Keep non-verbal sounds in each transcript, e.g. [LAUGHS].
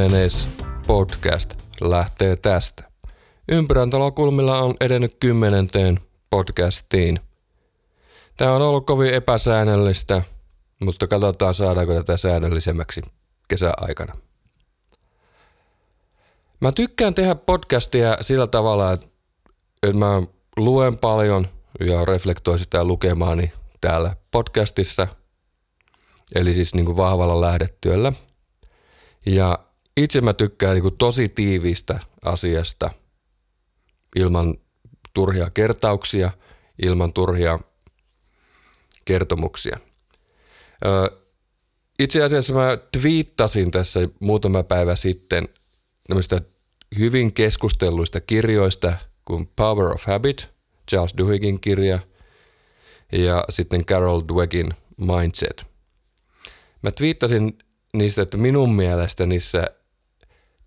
Kymmenes podcast lähtee tästä. Ympyrän talokulmilla on edennyt kymmenenteen podcastiin. Tämä on ollut kovin epäsäännöllistä, mutta katsotaan saadaanko tätä säännöllisemmäksi kesäaikana. Mä tykkään tehdä podcastia sillä tavalla, että mä luen paljon ja reflektoin sitä lukemaani täällä podcastissa, eli siis niin kuin vahvalla lähdetyöllä. Ja itse mä tykkään niin kuin tosi tiivistä asiasta ilman turhia kertauksia, ilman turhia kertomuksia. itse asiassa mä twiittasin tässä muutama päivä sitten tämmöistä hyvin keskustelluista kirjoista kuin Power of Habit, Charles Duhiggin kirja, ja sitten Carol Dweckin Mindset. Mä twiittasin niistä, että minun mielestä niissä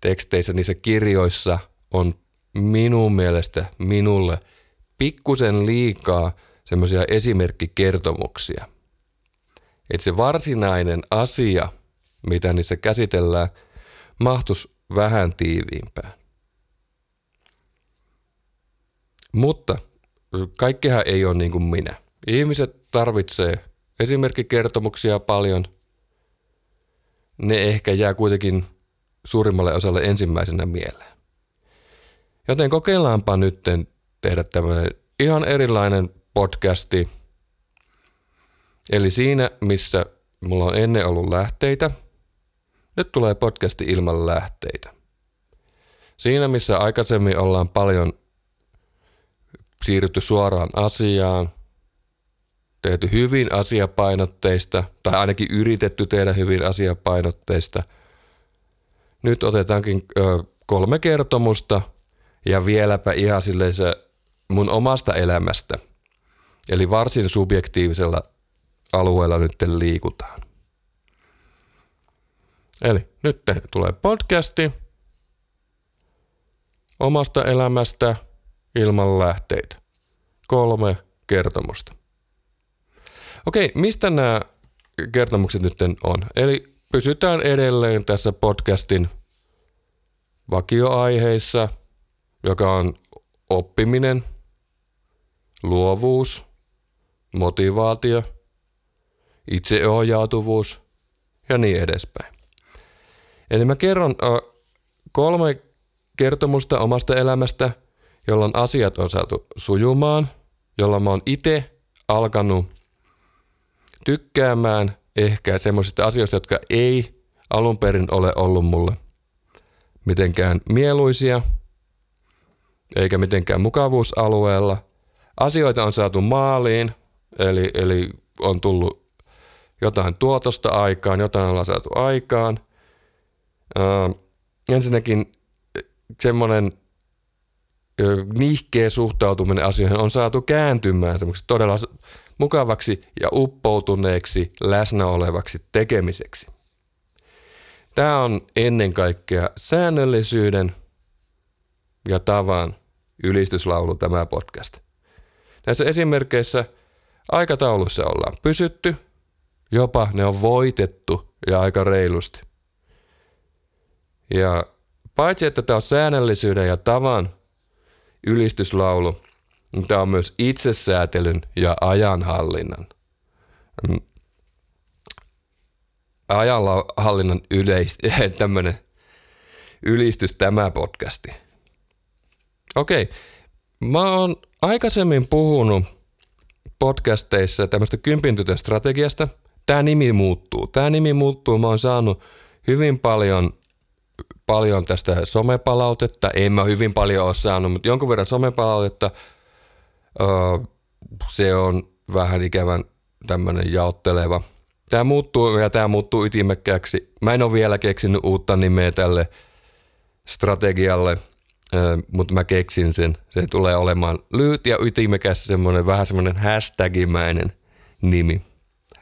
teksteissä, niissä kirjoissa on minun mielestä minulle pikkusen liikaa semmoisia esimerkkikertomuksia. Että se varsinainen asia, mitä niissä käsitellään, mahtus vähän tiiviimpään. Mutta kaikkehan ei ole niin kuin minä. Ihmiset tarvitsee esimerkkikertomuksia paljon. Ne ehkä jää kuitenkin suurimmalle osalle ensimmäisenä mieleen. Joten kokeillaanpa nyt tehdä tämmöinen ihan erilainen podcasti. Eli siinä, missä mulla on ennen ollut lähteitä, nyt tulee podcasti ilman lähteitä. Siinä, missä aikaisemmin ollaan paljon siirrytty suoraan asiaan, tehty hyvin asiapainotteista, tai ainakin yritetty tehdä hyvin asiapainotteista. Nyt otetaankin ö, kolme kertomusta ja vieläpä ihan silleen se mun omasta elämästä. Eli varsin subjektiivisella alueella nyt liikutaan. Eli nyt tulee podcasti omasta elämästä ilman lähteitä. Kolme kertomusta. Okei, mistä nämä kertomukset nyt on? Eli pysytään edelleen tässä podcastin vakioaiheissa, joka on oppiminen, luovuus, motivaatio, itseohjautuvuus ja niin edespäin. Eli mä kerron kolme kertomusta omasta elämästä, jolloin asiat on saatu sujumaan, jolla mä oon itse alkanut tykkäämään ehkä semmoisista asioista, jotka ei alun perin ole ollut mulle mitenkään mieluisia, eikä mitenkään mukavuusalueella. Asioita on saatu maaliin, eli, eli on tullut jotain tuotosta aikaan, jotain ollaan saatu aikaan. Äh, ensinnäkin semmoinen nihkeä suhtautuminen asioihin on saatu kääntymään todella mukavaksi ja uppoutuneeksi läsnä olevaksi tekemiseksi. Tämä on ennen kaikkea säännöllisyyden ja tavan ylistyslaulu tämä podcast. Näissä esimerkkeissä aikatauluissa ollaan pysytty, jopa ne on voitettu ja aika reilusti. Ja paitsi että tämä on säännöllisyyden ja tavan ylistyslaulu, tämä on myös itsesäätelyn ja ajanhallinnan. Mm. Ajanhallinnan yleis, [LAUGHS] tämmöinen ylistys tämä podcasti. Okei, mä oon aikaisemmin puhunut podcasteissa tämmöistä kympintytön strategiasta. Tämä nimi muuttuu. Tämä nimi muuttuu. Mä oon saanut hyvin paljon paljon tästä somepalautetta. En mä hyvin paljon ole saanut, mutta jonkun verran somepalautetta. Se on vähän ikävän tämmöinen jaotteleva. Tämä muuttuu ja tämä muuttuu ytimekkääksi. Mä en ole vielä keksinyt uutta nimeä tälle strategialle, mutta mä keksin sen. Se tulee olemaan lyhyt ja ytimekäs semmoinen vähän semmoinen hashtagimäinen nimi.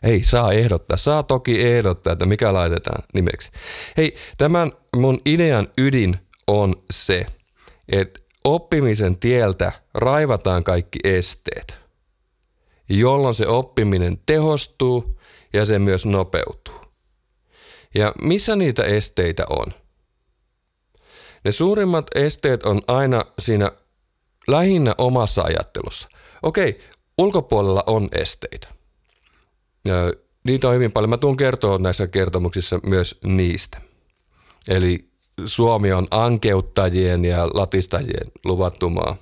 Ei, saa ehdottaa. Saa toki ehdottaa, että mikä laitetaan nimeksi. Hei, tämän mun idean ydin on se, että oppimisen tieltä raivataan kaikki esteet, jolloin se oppiminen tehostuu ja se myös nopeutuu. Ja missä niitä esteitä on? Ne suurimmat esteet on aina siinä lähinnä omassa ajattelussa. Okei, ulkopuolella on esteitä. Niitä on hyvin paljon. Mä tuun kertoa näissä kertomuksissa myös niistä. Eli Suomi on ankeuttajien ja latistajien luvattu maa.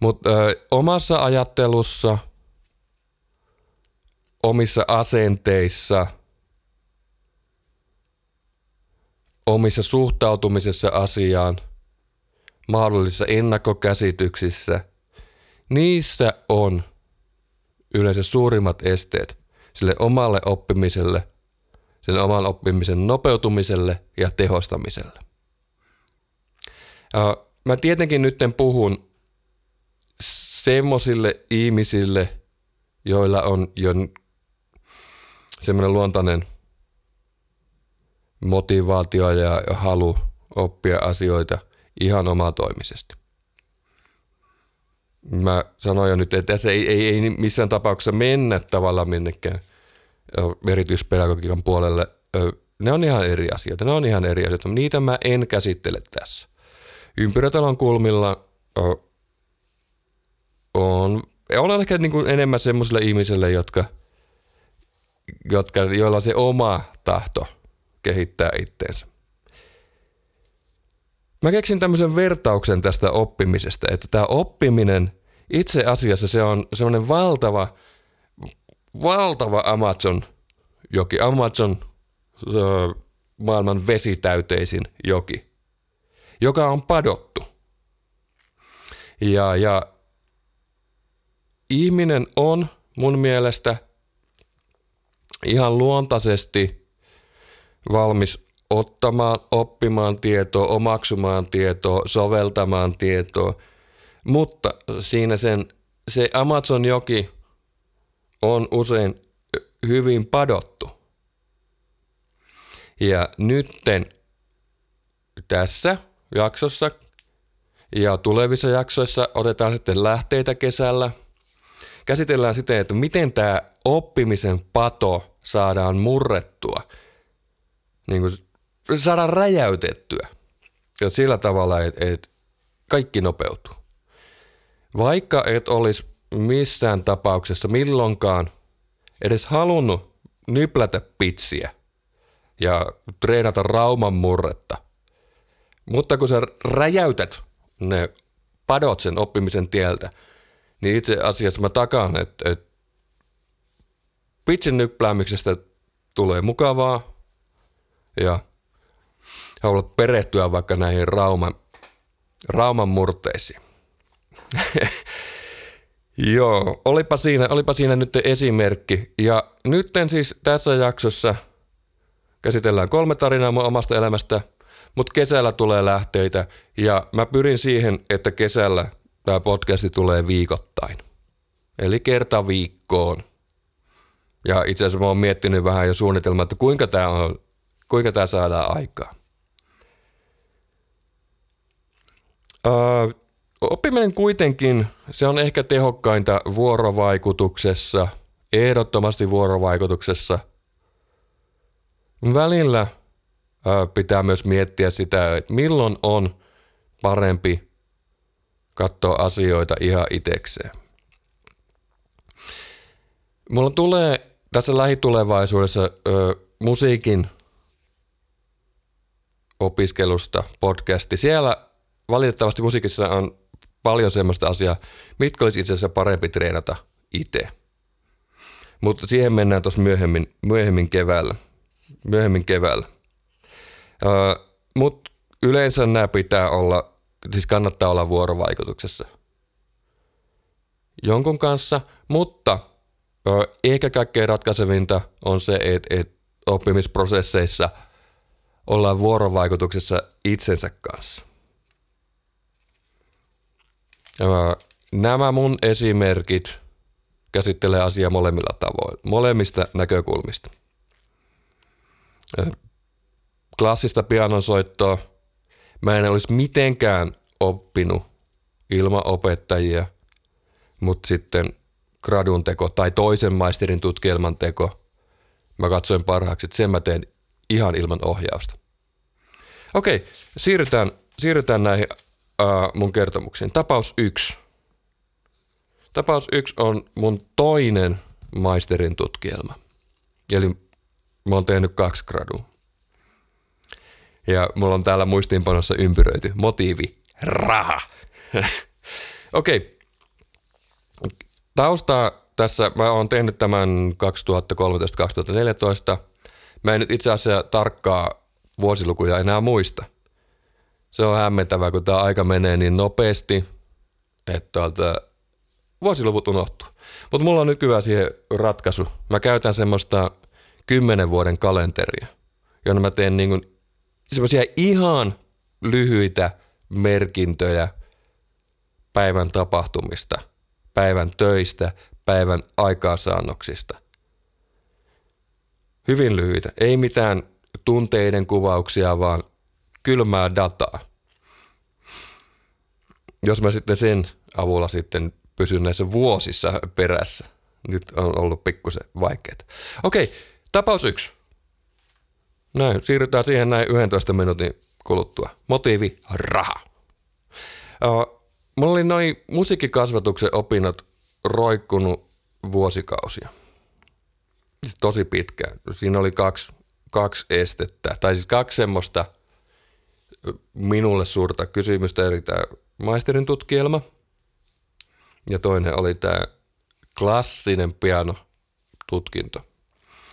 Mutta omassa ajattelussa, omissa asenteissa, omissa suhtautumisessa asiaan, mahdollisissa ennakkokäsityksissä, niissä on yleensä suurimmat esteet sille omalle oppimiselle, sille oman oppimisen nopeutumiselle ja tehostamiselle. Mä tietenkin nyt puhun semmoisille ihmisille, joilla on jo semmoinen luontainen motivaatio ja halu oppia asioita ihan omatoimisesti. Mä sanoin jo nyt, että tässä ei, ei, ei missään tapauksessa mennä tavallaan minnekään erityispedagogiikan puolelle. Ne on ihan eri asioita, ne on ihan eri asioita. Niitä mä en käsittele tässä. Ympyrätalon kulmilla on, on ehkä niin kuin enemmän semmoisille ihmisille, jotka, jotka, joilla on se oma tahto kehittää itteensä. Mä keksin tämmöisen vertauksen tästä oppimisesta, että tämä oppiminen itse asiassa se on semmoinen valtava, valtava Amazon joki, Amazon maailman vesitäyteisin joki, joka on padottu. Ja, ja ihminen on mun mielestä ihan luontaisesti valmis ottamaan, oppimaan tietoa, omaksumaan tietoa, soveltamaan tietoa, mutta siinä sen, se Amazon joki on usein hyvin padottu. Ja nytten tässä jaksossa ja tulevissa jaksoissa otetaan sitten lähteitä kesällä. Käsitellään sitä, että miten tämä oppimisen pato saadaan murrettua. Niin kuin saadaan räjäytettyä. Ja sillä tavalla, että et kaikki nopeutuu. Vaikka et olisi missään tapauksessa milloinkaan edes halunnut nyplätä pitsiä ja treenata rauman murretta, mutta kun sä räjäytät ne padot sen oppimisen tieltä, niin itse asiassa mä takaan, että, että pitsin nypläämisestä tulee mukavaa ja olla perehtyä vaikka näihin rauman, rauman murteisiin. [LAUGHS] Joo, olipa siinä, olipa siinä nyt esimerkki. Ja nyt siis tässä jaksossa käsitellään kolme tarinaa mun omasta elämästä, mutta kesällä tulee lähteitä ja mä pyrin siihen, että kesällä tämä podcasti tulee viikoittain. Eli kerta viikkoon. Ja itse asiassa mä oon miettinyt vähän jo suunnitelmaa, että kuinka tämä on, kuinka tämä saadaan aikaan. Öö, oppiminen kuitenkin, se on ehkä tehokkainta vuorovaikutuksessa, ehdottomasti vuorovaikutuksessa. Välillä pitää myös miettiä sitä, että milloin on parempi katsoa asioita ihan itekseen. Mulla tulee tässä lähitulevaisuudessa ö, musiikin opiskelusta podcasti. Siellä valitettavasti musiikissa on paljon semmoista asiaa, mitkä olisi itse asiassa parempi treenata itse. Mutta siihen mennään tuossa myöhemmin, myöhemmin keväällä. Myöhemmin keväällä. Öö, Mutta yleensä nämä pitää olla, siis kannattaa olla vuorovaikutuksessa jonkun kanssa, mutta öö, ehkä kaikkein ratkaisevinta on se, että et oppimisprosesseissa ollaan vuorovaikutuksessa itsensä kanssa. Nämä mun esimerkit käsittelee asiaa molemmilla tavoin, molemmista näkökulmista. Klassista pianonsoittoa mä en olisi mitenkään oppinut ilman opettajia, mutta sitten gradun teko tai toisen maisterin tutkielman teko, mä katsoin parhaaksi, että sen mä teen ihan ilman ohjausta. Okei, siirrytään, siirrytään näihin uh, mun kertomuksiin. Tapaus yksi. Tapaus yksi on mun toinen maisterin tutkielma. Eli mä oon tehnyt kaksi gradua. Ja mulla on täällä muistiinpanossa ympyröity motiivi, raha. [LAUGHS] Okei. Okay. Taustaa tässä, mä oon tehnyt tämän 2013-2014. Mä en nyt itse asiassa tarkkaa vuosilukuja enää muista. Se on hämmentävää, kun tämä aika menee niin nopeasti, että tuolta vuosiluvut unohtuu. Mutta mulla on nykyään siihen ratkaisu. Mä käytän semmoista kymmenen vuoden kalenteria, jonne mä teen niinku semmoisia ihan lyhyitä merkintöjä päivän tapahtumista, päivän töistä, päivän aikaansaannoksista. Hyvin lyhyitä. Ei mitään tunteiden kuvauksia, vaan kylmää dataa. Jos mä sitten sen avulla sitten pysyn näissä vuosissa perässä. Nyt on ollut pikkusen vaikeaa. Okei, tapaus yksi. Näin, siirrytään siihen näin 11 minuutin kuluttua. Motiivi, raha. Mulla oli noin musiikkikasvatuksen opinnot roikkunut vuosikausia. Siis tosi pitkään. Siinä oli kaksi, kaksi estettä, tai siis kaksi semmoista minulle suurta kysymystä, eli tämä maisterin tutkielma – ja toinen oli tämä klassinen pianotutkinto,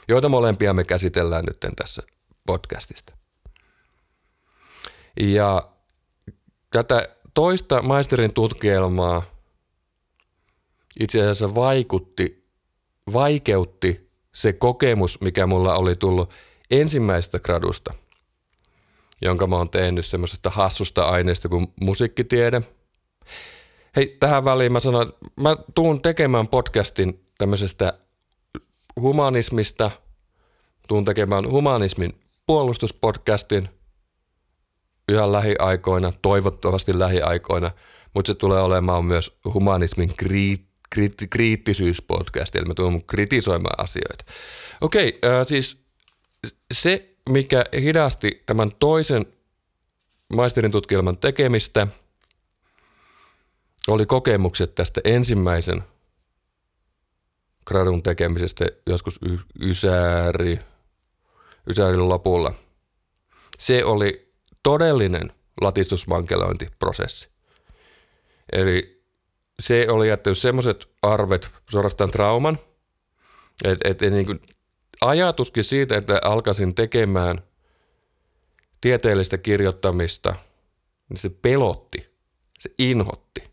joita molempia me käsitellään nyt tässä podcastista. Ja tätä toista maisterin tutkielmaa itse asiassa vaikutti, vaikeutti se kokemus, mikä mulla oli tullut ensimmäisestä gradusta, jonka mä oon tehnyt semmoisesta hassusta aineesta kuin musiikkitiede – Hei, tähän väliin mä sanon, mä tuun tekemään podcastin tämmöisestä humanismista, tuun tekemään humanismin puolustuspodcastin yhä lähiaikoina, toivottavasti lähiaikoina, mutta se tulee olemaan myös humanismin kriit, kriit, kriittisyyspodcast, eli mä tuun kritisoimaan asioita. Okei, äh, siis se, mikä hidasti tämän toisen maisterin tutkielman tekemistä – oli kokemukset tästä ensimmäisen gradun tekemisestä joskus y- Ysääri, Ysäärin lopulla. Se oli todellinen latistusvankelointiprosessi. Eli se oli jättänyt semmoiset arvet, suorastaan trauman, että et, et niin ajatuskin siitä, että alkaisin tekemään tieteellistä kirjoittamista, niin se pelotti, se inhotti.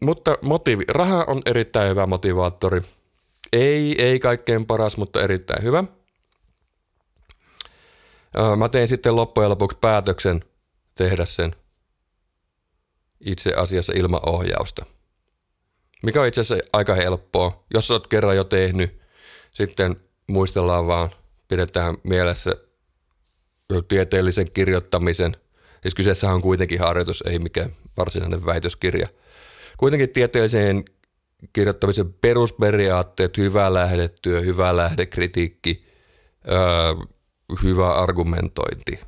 Mutta motiivi. Raha on erittäin hyvä motivaattori. Ei, ei kaikkein paras, mutta erittäin hyvä. Mä tein sitten loppujen lopuksi päätöksen tehdä sen itse asiassa ilman ohjausta. Mikä on itse asiassa aika helppoa. Jos olet kerran jo tehnyt, sitten muistellaan vaan, pidetään mielessä tieteellisen kirjoittamisen. Siis kyseessä on kuitenkin harjoitus, ei mikään varsinainen väitöskirja – kuitenkin tieteelliseen kirjoittamisen perusperiaatteet, hyvä lähdetyö, hyvä lähdekritiikki, öö, hyvä argumentointi.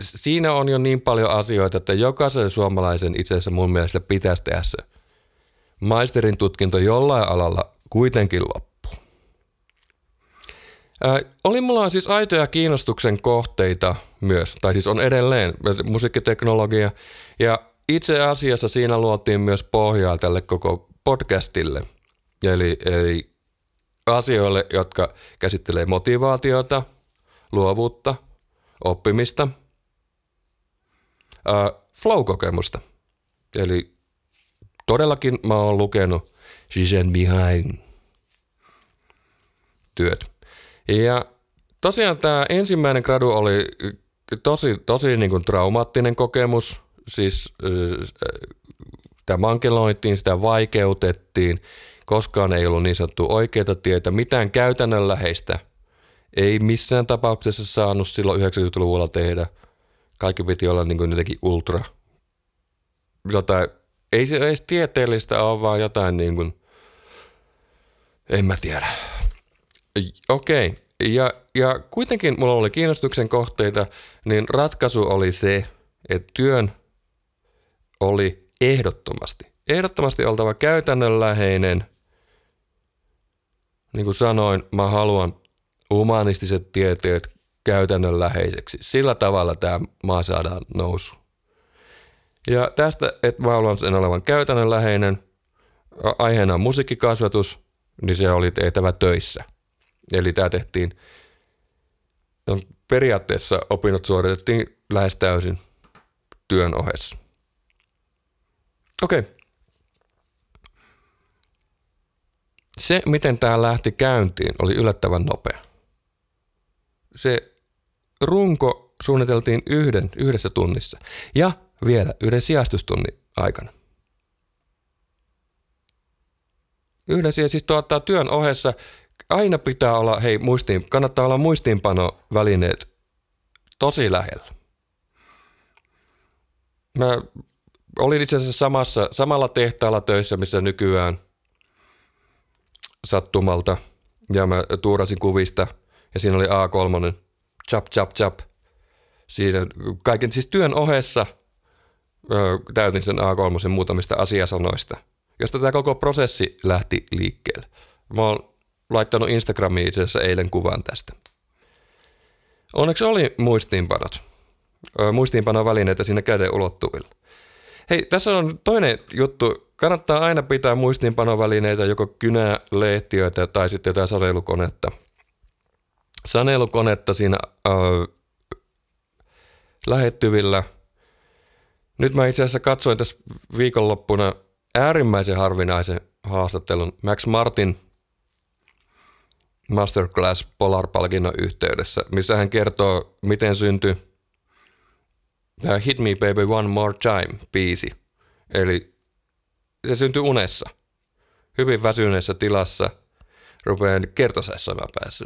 Siinä on jo niin paljon asioita, että jokaisen suomalaisen itse asiassa mun mielestä pitäisi tehdä se maisterin tutkinto jollain alalla kuitenkin loppu. Ää, oli mulla siis aitoja kiinnostuksen kohteita myös, tai siis on edelleen musiikkiteknologia, ja itse asiassa siinä luotiin myös pohjaa tälle koko podcastille, eli, eli asioille, jotka käsittelee motivaatiota, luovuutta, oppimista, ää, flow-kokemusta. Eli todellakin mä oon lukenut Shizen Behind työt. Ja tosiaan tämä ensimmäinen gradu oli tosi, tosi niin kuin traumaattinen kokemus. Siis sitä mankeloitiin, sitä vaikeutettiin. Koskaan ei ollut niin sanottu oikeita tietä, mitään käytännönläheistä ei missään tapauksessa saanut silloin 90-luvulla tehdä. Kaikki piti olla niin kuin jotenkin ultra. Jotain, ei se edes tieteellistä ole, vaan jotain niin kuin, en mä tiedä. Okei, okay. ja, ja kuitenkin mulla oli kiinnostuksen kohteita, niin ratkaisu oli se, että työn oli ehdottomasti, ehdottomasti oltava käytännönläheinen. Niin kuin sanoin, mä haluan humanistiset tieteet käytännönläheiseksi. Sillä tavalla tämä maa saadaan nousu. Ja tästä, että mä haluan sen olevan käytännönläheinen, aiheena on musiikkikasvatus, niin se oli tehtävä töissä. Eli tämä tehtiin, no, periaatteessa opinnot suoritettiin lähes täysin työn ohessa. Okei. Se, miten tämä lähti käyntiin, oli yllättävän nopea. Se runko suunniteltiin yhden, yhdessä tunnissa ja vielä yhden sijastustunnin aikana. Yhdessä siis tuottaa työn ohessa aina pitää olla, hei muistiin, kannattaa olla muistiinpanovälineet tosi lähellä. Mä olin itse asiassa samassa, samalla tehtaalla töissä, missä nykyään sattumalta, ja mä tuurasin kuvista, ja siinä oli A3, chap chap chap. Siinä kaiken siis työn ohessa ö, täytin sen A3 muutamista asiasanoista, josta tämä koko prosessi lähti liikkeelle. Mä oon laittanut Instagramiin itse asiassa eilen kuvan tästä. Onneksi oli muistiinpanot. Muistiinpanovälineitä siinä käden ulottuvilla. Hei, tässä on toinen juttu. Kannattaa aina pitää muistiinpanovälineitä, joko kynää, lehtiöitä tai sitten jotain sanelukonetta. Sanelukonetta siinä äh, lähettyvillä. Nyt mä itse asiassa katsoin tässä viikonloppuna äärimmäisen harvinaisen haastattelun Max Martin Masterclass Polar-palkinnon yhteydessä, missä hän kertoo, miten syntyi tämä Hit Me Baby One More Time biisi. Eli se syntyi unessa, hyvin väsyneessä tilassa. Rupean kertosäessä mä päässä.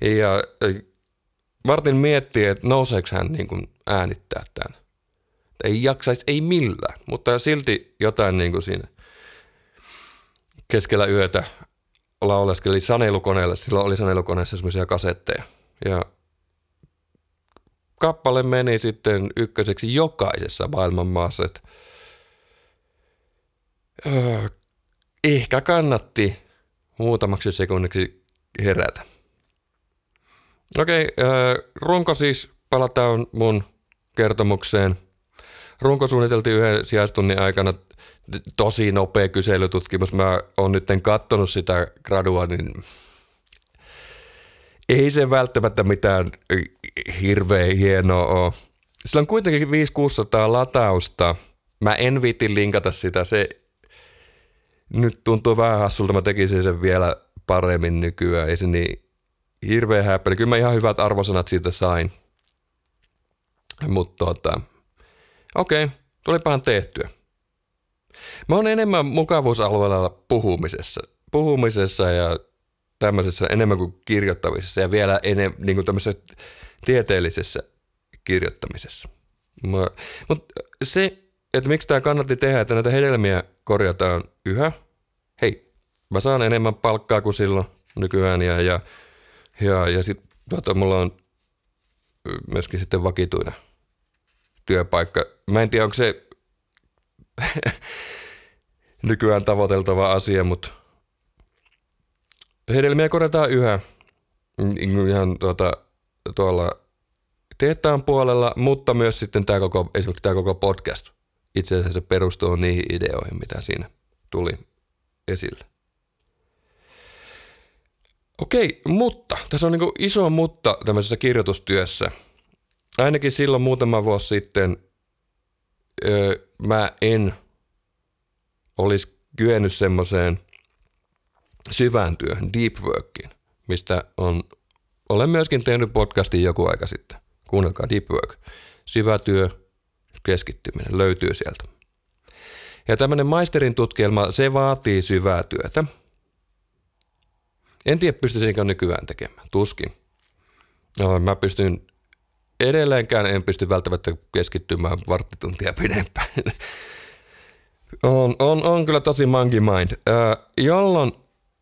Ja Martin miettii, että nouseeko hän niin kuin äänittää tämän. Ei jaksaisi, ei millään, mutta silti jotain niin kuin siinä keskellä yötä lauleskeli sanelukoneelle. Silloin oli sanelukoneessa semmoisia kasetteja. Ja kappale meni sitten ykköseksi jokaisessa maailman maassa. Että, öö, ehkä kannatti muutamaksi sekunniksi herätä. Okei, öö, runko siis, palataan mun kertomukseen. Runko suunniteltiin yhden sijaistunnin aikana tosi nopea kyselytutkimus. Mä oon nyt kattonut sitä gradua, niin ei se välttämättä mitään hirveän hienoa ole. Sillä on kuitenkin 5-600 latausta. Mä en viitti linkata sitä. Se nyt tuntuu vähän hassulta. Mä tekisin sen vielä paremmin nykyään. Ei se niin hirveän häppeli. Kyllä mä ihan hyvät arvosanat siitä sain. Mutta tota, okei, okay, tulipahan tehtyä. Mä oon enemmän mukavuusalueella puhumisessa. Puhumisessa ja tämmöisessä enemmän kuin kirjoittamisessa ja vielä enemmän niin kuin tämmöisessä tieteellisessä kirjoittamisessa. Mutta se, että miksi tämä kannatti tehdä, että näitä hedelmiä korjataan yhä. Hei, mä saan enemmän palkkaa kuin silloin nykyään ja, ja, ja, ja sitten tuota, mulla on myöskin sitten vakituinen työpaikka. Mä en tiedä, onko se [LAUGHS] nykyään tavoiteltava asia, mutta hedelmiä korjataan yhä ihan tuota, tuolla tehtaan puolella, mutta myös sitten tämä koko, esimerkiksi tämä koko podcast itse asiassa perustuu niihin ideoihin, mitä siinä tuli esille. Okei, mutta tässä on niin iso mutta tämmöisessä kirjoitustyössä. Ainakin silloin muutama vuosi sitten öö, mä en olisi kyennyt semmoiseen syvään työhön, deep workiin, mistä on, olen myöskin tehnyt podcastin joku aika sitten. Kuunnelkaa deep work. Syvä työ, keskittyminen löytyy sieltä. Ja tämmöinen maisterin tutkielma, se vaatii syvää työtä. En tiedä, pystyisinkö nykyään tekemään. Tuskin. No, mä pystyn edelleenkään, en pysty välttämättä keskittymään varttituntia pidempään. [LAUGHS] On, on, on kyllä tosi monkey mind. Ö, jolloin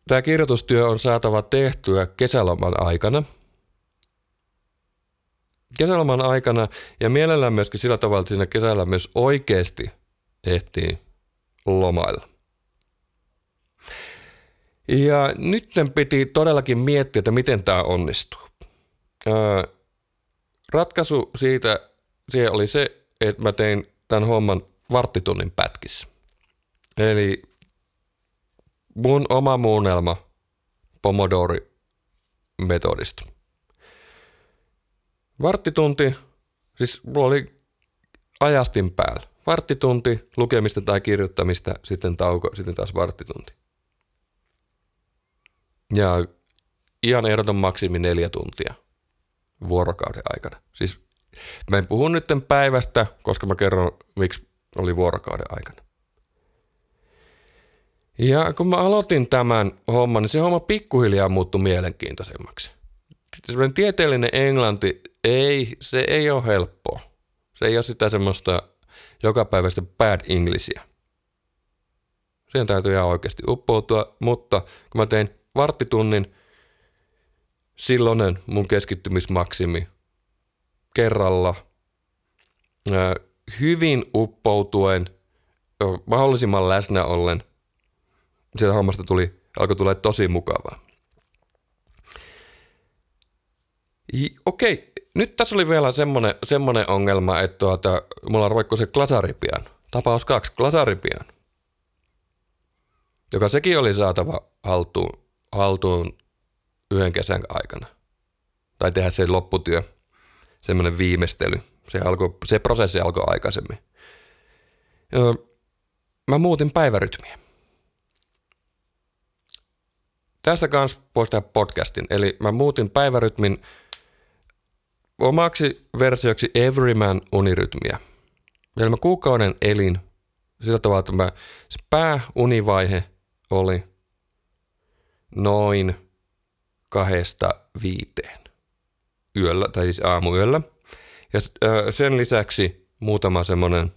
tämä kirjoitustyö on saatava tehtyä kesäloman aikana. Kesäloman aikana ja mielellään myöskin sillä tavalla, että siinä kesällä myös oikeasti ehtii lomailla. Ja nyt piti todellakin miettiä, että miten tämä onnistuu. Öö, ratkaisu siitä siihen oli se, että mä tein tämän homman varttitunnin pätkissä. Eli mun oma muunnelma Pomodori-metodista. Varttitunti, siis mulla oli ajastin päällä. Varttitunti, lukemista tai kirjoittamista, sitten tauko, sitten taas varttitunti. Ja ihan ehdoton maksimi neljä tuntia vuorokauden aikana. Siis mä en puhu nyt päivästä, koska mä kerron, miksi oli vuorokauden aikana. Ja kun mä aloitin tämän homman, niin se homma pikkuhiljaa muuttui mielenkiintoisemmaksi. Sellainen tieteellinen englanti, ei, se ei ole helppoa. Se ei ole sitä semmoista jokapäiväistä bad Englishia. Siihen täytyy ihan oikeasti uppoutua, mutta kun mä tein varttitunnin, silloinen mun keskittymismaksimi kerralla, hyvin uppoutuen, mahdollisimman läsnä ollen, sieltä hommasta tuli, alkoi tulla tosi mukavaa. Okei, nyt tässä oli vielä semmonen, semmonen ongelma, että tuota, mulla roikko se glasaripian. Tapaus kaksi, glasaripian. Joka sekin oli saatava haltuun, haltuun yhden kesän aikana. Tai tehdä se lopputyö, semmoinen viimeistely. Se, alkoi, se prosessi alkoi aikaisemmin. Mä muutin päivärytmiä. Tästä kanssa voisi tehdä podcastin. Eli mä muutin päivärytmin omaksi versioksi Everyman unirytmiä. Eli mä kuukauden elin sillä tavalla, että mä, se pääunivaihe oli noin kahdesta viiteen yöllä, tai siis aamuyöllä. Ja sen lisäksi muutama semmoinen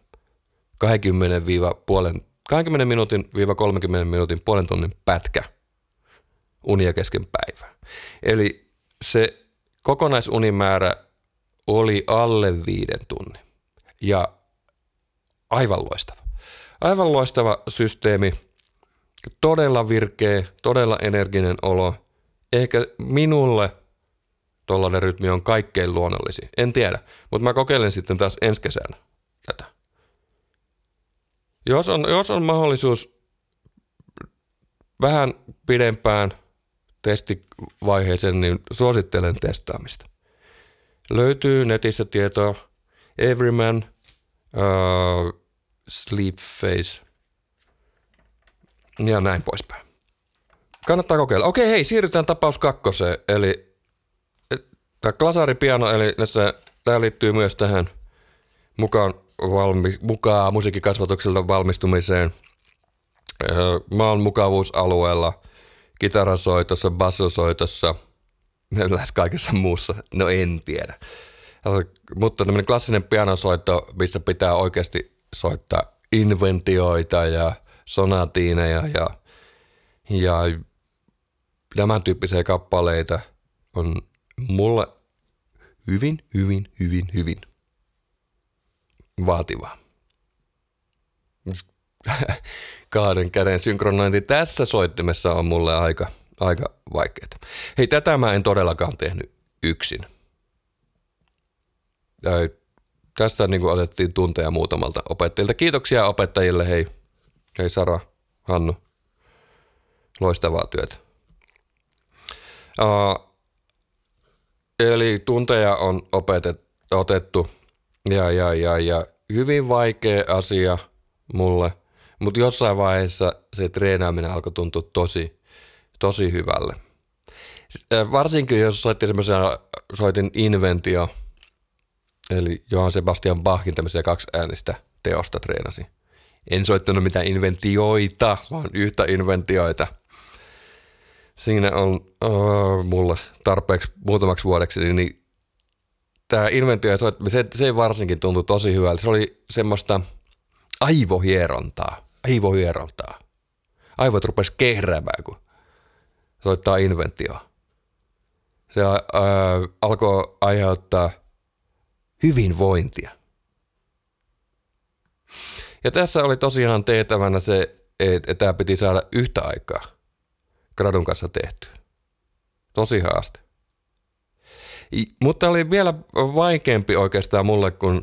20 puolen, 20 minuutin 30 minuutin puolen tunnin pätkä unia kesken päivää. Eli se kokonaisunimäärä oli alle viiden tunnin. Ja aivan loistava. Aivan loistava systeemi, todella virkeä, todella energinen olo. Ehkä minulle tuollainen rytmi on kaikkein luonnollisin. En tiedä, mutta mä kokeilen sitten taas ensi kesänä tätä. Jos on, jos on mahdollisuus vähän pidempään testivaiheeseen, niin suosittelen testaamista. Löytyy netistä tietoa Everyman, uh, Sleep Face ja näin poispäin. Kannattaa kokeilla. Okei, hei, siirrytään tapaus kakkoseen, eli tämä glasaripiano, eli näissä, tämä liittyy myös tähän mukaan, valmi, mukaan musiikkikasvatukselta valmistumiseen. Mä oon mukavuusalueella – kitarasoitossa, bassosoitossa, [LAUGHS] lähes kaikessa muussa, no en tiedä. Mutta tämmöinen klassinen pianosoitto, missä pitää oikeasti soittaa inventioita ja sonatiineja ja, ja tämän tyyppisiä kappaleita on mulle hyvin, hyvin, hyvin, hyvin vaativaa. [LAUGHS] kahden käden synkronointi tässä soittimessa on mulle aika, aika vaikeaa. Hei, tätä mä en todellakaan tehnyt yksin. Ja tästä niin kuin otettiin tunteja muutamalta opettajilta. Kiitoksia opettajille, hei. Hei Sara, Hannu. Loistavaa työtä. Uh, eli tunteja on opetet, otettu ja, ja, ja, ja hyvin vaikea asia mulle – mutta jossain vaiheessa se treenaaminen alkoi tuntua tosi, tosi hyvälle. Varsinkin jos soitti semmoisen, soitin Inventio, eli Johan Sebastian Bachin tämmöisiä kaksi äänistä teosta treenasi. En soittanut mitään inventioita, vaan yhtä inventioita. Siinä on uh, mulle tarpeeksi muutamaksi vuodeksi, niin, niin tämä inventio se, se varsinkin tuntui tosi hyvältä. Se oli semmoista aivohierontaa aivohierontaa. Aivot rupes kehräämään, kun soittaa inventio. Se ää, alkoi aiheuttaa hyvinvointia. Ja tässä oli tosiaan tehtävänä se, että tämä piti saada yhtä aikaa gradun kanssa tehtyä. Tosi haaste. Mutta oli vielä vaikeampi oikeastaan mulle kuin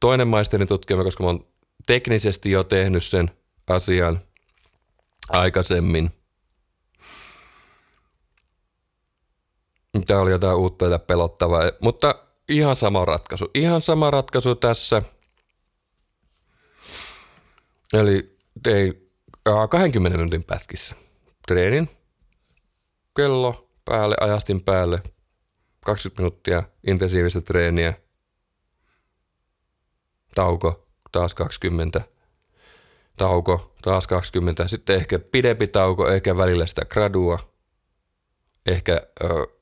toinen maisteri tutkija, koska mä oon teknisesti jo tehnyt sen asian aikaisemmin. Tämä oli jotain uutta ja pelottavaa, mutta ihan sama ratkaisu. Ihan sama ratkaisu tässä. Eli tein 20 minuutin pätkissä. Treenin, kello päälle, ajastin päälle, 20 minuuttia intensiivistä treeniä, tauko, taas 20, tauko, taas 20, sitten ehkä pidempi tauko, ehkä välillä sitä gradua, ehkä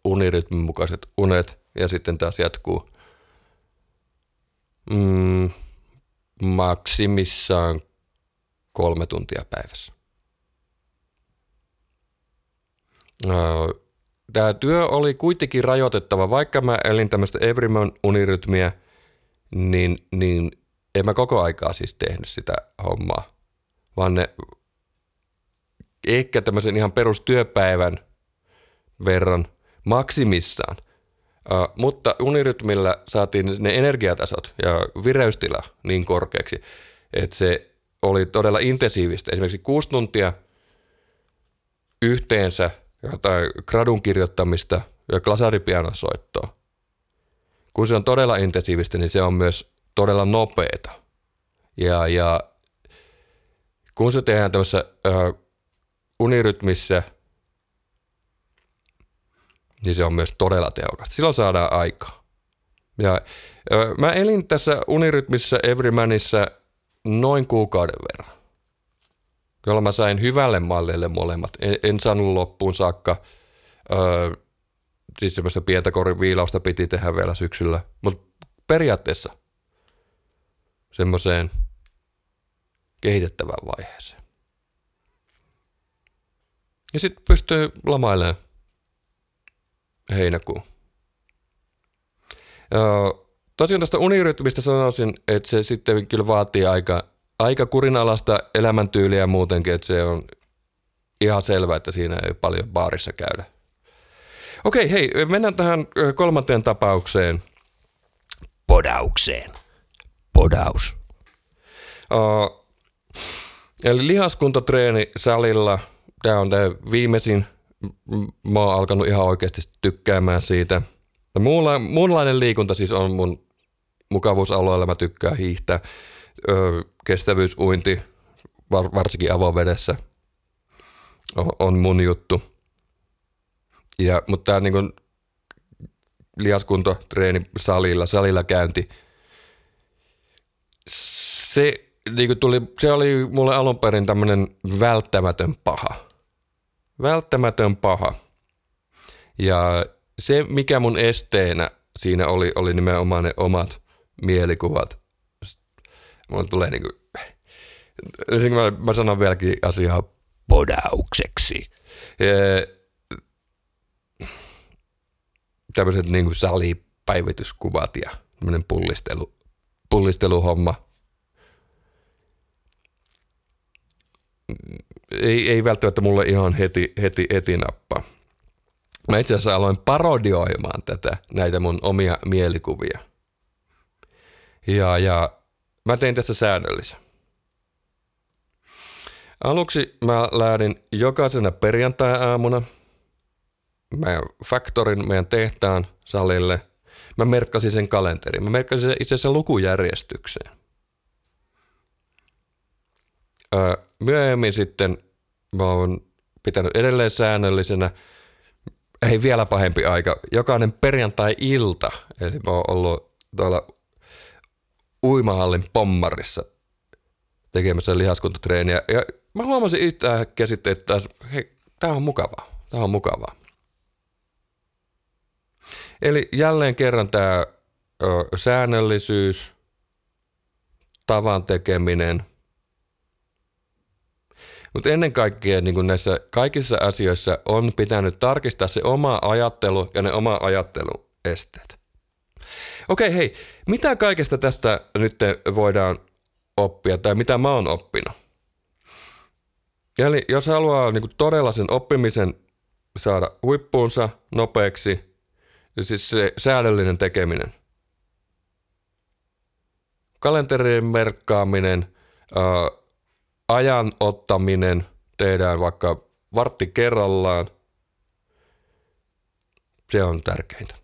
unirytmin mukaiset unet ja sitten taas jatkuu mm, maksimissaan kolme tuntia päivässä. Tämä työ oli kuitenkin rajoitettava, vaikka mä elin tämmöistä everyman unirytmiä, niin, niin en mä koko aikaa siis tehnyt sitä hommaa, vaan ne ehkä tämmöisen ihan perustyöpäivän verran maksimissaan. Uh, mutta unirytmillä saatiin ne energiatasot ja vireystila niin korkeaksi, että se oli todella intensiivistä. Esimerkiksi kuusi tuntia yhteensä jotain gradun kirjoittamista ja glasaripianosoittoa. Kun se on todella intensiivistä, niin se on myös todella nopeeta. Ja, ja kun se tehdään tämmöisessä äh, unirytmissä, niin se on myös todella tehokasta. Silloin saadaan aikaa. Ja äh, mä elin tässä unirytmissä Everymanissa noin kuukauden verran jolla mä sain hyvälle mallille molemmat. En, en saanut loppuun saakka. Öö, siis semmoista pientä viilausta piti tehdä vielä syksyllä. Mutta periaatteessa semmoiseen kehitettävään vaiheeseen. Ja sitten pystyy lomailemaan heinäkuun. Öö, tosiaan tästä unirytmistä sanoisin, että se sitten kyllä vaatii aika aika kurinalasta elämäntyyliä muutenkin, että se on ihan selvää, että siinä ei paljon baarissa käydä. Okei, hei, mennään tähän kolmanteen tapaukseen. Podaukseen. Podaus. Uh, eli lihaskuntotreeni salilla. Tämä on tämä viimeisin. Mä oon alkanut ihan oikeasti tykkäämään siitä. Muunla, muunlainen liikunta siis on mun mukavuusalueella. Mä tykkään hiihtää ö, kestävyysuinti, var, varsinkin avovedessä, on, on mun juttu. Ja, mutta tämä niin lihaskuntotreeni salilla, salilla käynti, se, niin tuli, se oli mulle alun perin tämmöinen välttämätön paha. Välttämätön paha. Ja se, mikä mun esteenä siinä oli, oli nimenomaan ne omat mielikuvat Mulla tulee niinku, mä, mä sanon vieläkin asiaa podaukseksi. Tämmöiset niinku salipäivityskuvat ja tämmöinen pullistelu, pullisteluhomma. Ei, ei välttämättä mulle ihan heti, heti, heti nappaa. Mä itse asiassa aloin parodioimaan tätä, näitä mun omia mielikuvia. Ja, ja Mä tein tästä säännöllisen. Aluksi mä lähdin jokaisena perjantai-aamuna meidän faktorin, meidän tehtaan salille. Mä merkkasin sen kalenterin. Mä merkkasin sen itse asiassa lukujärjestykseen. Myöhemmin sitten mä oon pitänyt edelleen säännöllisenä, ei vielä pahempi aika, jokainen perjantai-ilta, eli mä oon ollut tuolla uimahallin pommarissa tekemässä lihaskuntatreeniä. Ja mä huomasin yhtäkkiä sitten, että hei, tää on mukavaa. Tää on mukavaa. Eli jälleen kerran tämä säännöllisyys, tavan tekeminen, Mutta ennen kaikkea niin kuin näissä kaikissa asioissa on pitänyt tarkistaa se oma ajattelu ja ne oma ajatteluesteet. Okei, hei, mitä kaikesta tästä nyt voidaan oppia tai mitä mä oon oppinut? Eli jos haluaa niin kuin todella sen oppimisen saada huippuunsa nopeaksi, siis se säädöllinen tekeminen, kalenterin merkkaaminen, ajan ottaminen tehdään vaikka vartti kerrallaan, se on tärkeintä.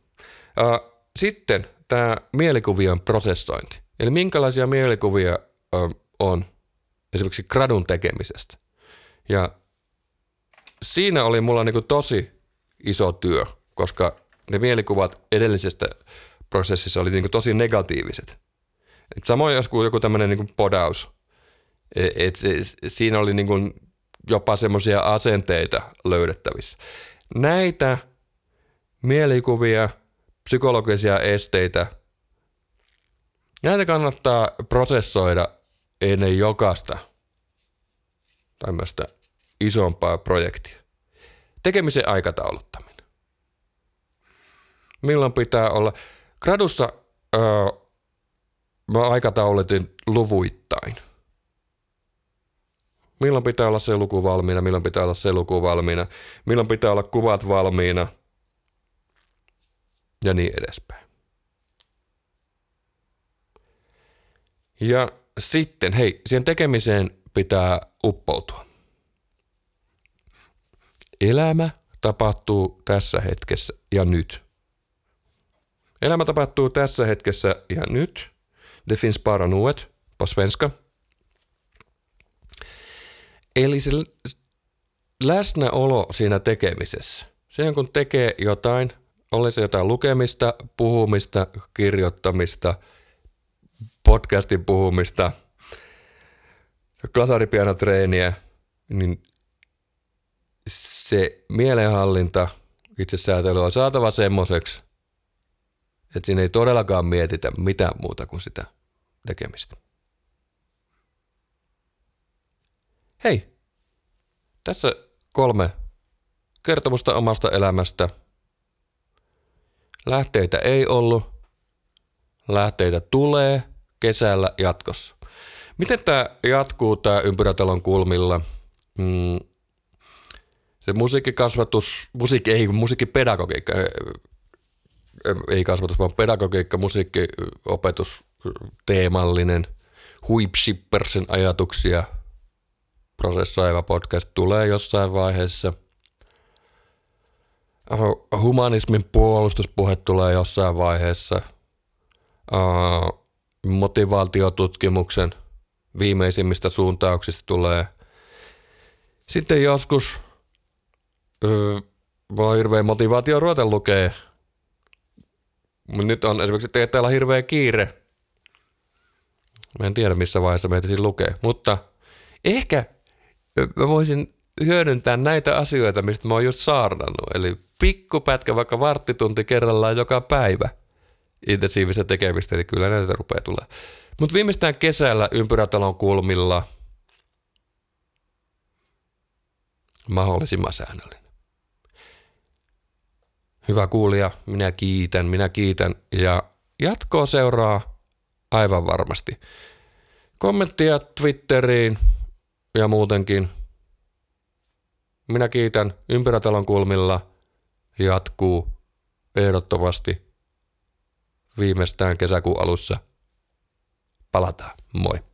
Sitten tämä mielikuvien prosessointi. Eli minkälaisia mielikuvia on esimerkiksi gradun tekemisestä. Ja siinä oli mulla niinku tosi iso työ, koska ne mielikuvat edellisestä prosessissa oli niinku tosi negatiiviset. Et samoin joskus joku tämmöinen niinku podaus. Et, et se, siinä oli niinku jopa semmoisia asenteita löydettävissä. Näitä mielikuvia, psykologisia esteitä, näitä kannattaa prosessoida ennen jokaista tämmöistä isompaa projektia. Tekemisen aikatauluttaminen. Milloin pitää olla? Gradussa öö, mä aikataulutin luvuittain. Milloin pitää olla se luku valmiina, milloin pitää olla se luku valmiina, milloin pitää olla kuvat valmiina ja niin edespäin. Ja sitten, hei, siihen tekemiseen pitää uppoutua. Elämä tapahtuu tässä hetkessä ja nyt. Elämä tapahtuu tässä hetkessä ja nyt. Det finns bara nuet på svenska. Eli se läsnäolo siinä tekemisessä. Sen kun tekee jotain, oli se jotain lukemista, puhumista, kirjoittamista, podcastin puhumista, klasaripianotreeniä, niin se mielenhallinta, itsesäätely on saatava semmoiseksi, että siinä ei todellakaan mietitä mitään muuta kuin sitä tekemistä. Hei, tässä kolme kertomusta omasta elämästä. Lähteitä ei ollut, lähteitä tulee kesällä jatkossa. Miten tämä jatkuu tämä ympyrätalon kulmilla? Mm, se musiikkikasvatus, musiikki, ei musiikkipedagogiikka, ei kasvatus, vaan pedagogiikka, musiikkiopetus, teemallinen, huipsippersen ajatuksia, prosessoiva podcast tulee jossain vaiheessa. Humanismin puolustuspuhe tulee jossain vaiheessa. Motivaatiotutkimuksen viimeisimmistä suuntauksista tulee. Sitten joskus on hirveä motivaatio ruveta. Mutta nyt on esimerkiksi täällä hirveä kiire. Mä en tiedä missä vaiheessa meitä siinä lukee. Mutta ehkä mä voisin hyödyntää näitä asioita, mistä mä oon just saarnannut. Eli pikkupätkä vaikka varttitunti kerrallaan joka päivä intensiivistä tekemistä, eli kyllä näitä rupeaa tulee. Mutta viimeistään kesällä ympyrätalon kulmilla mahdollisimman säännöllinen. Hyvä kuulija, minä kiitän, minä kiitän ja jatkoa seuraa aivan varmasti. Kommenttia Twitteriin ja muutenkin. Minä kiitän Ympyrätalon kulmilla jatkuu ehdottomasti viimeistään kesäkuun alussa. Palataan. Moi.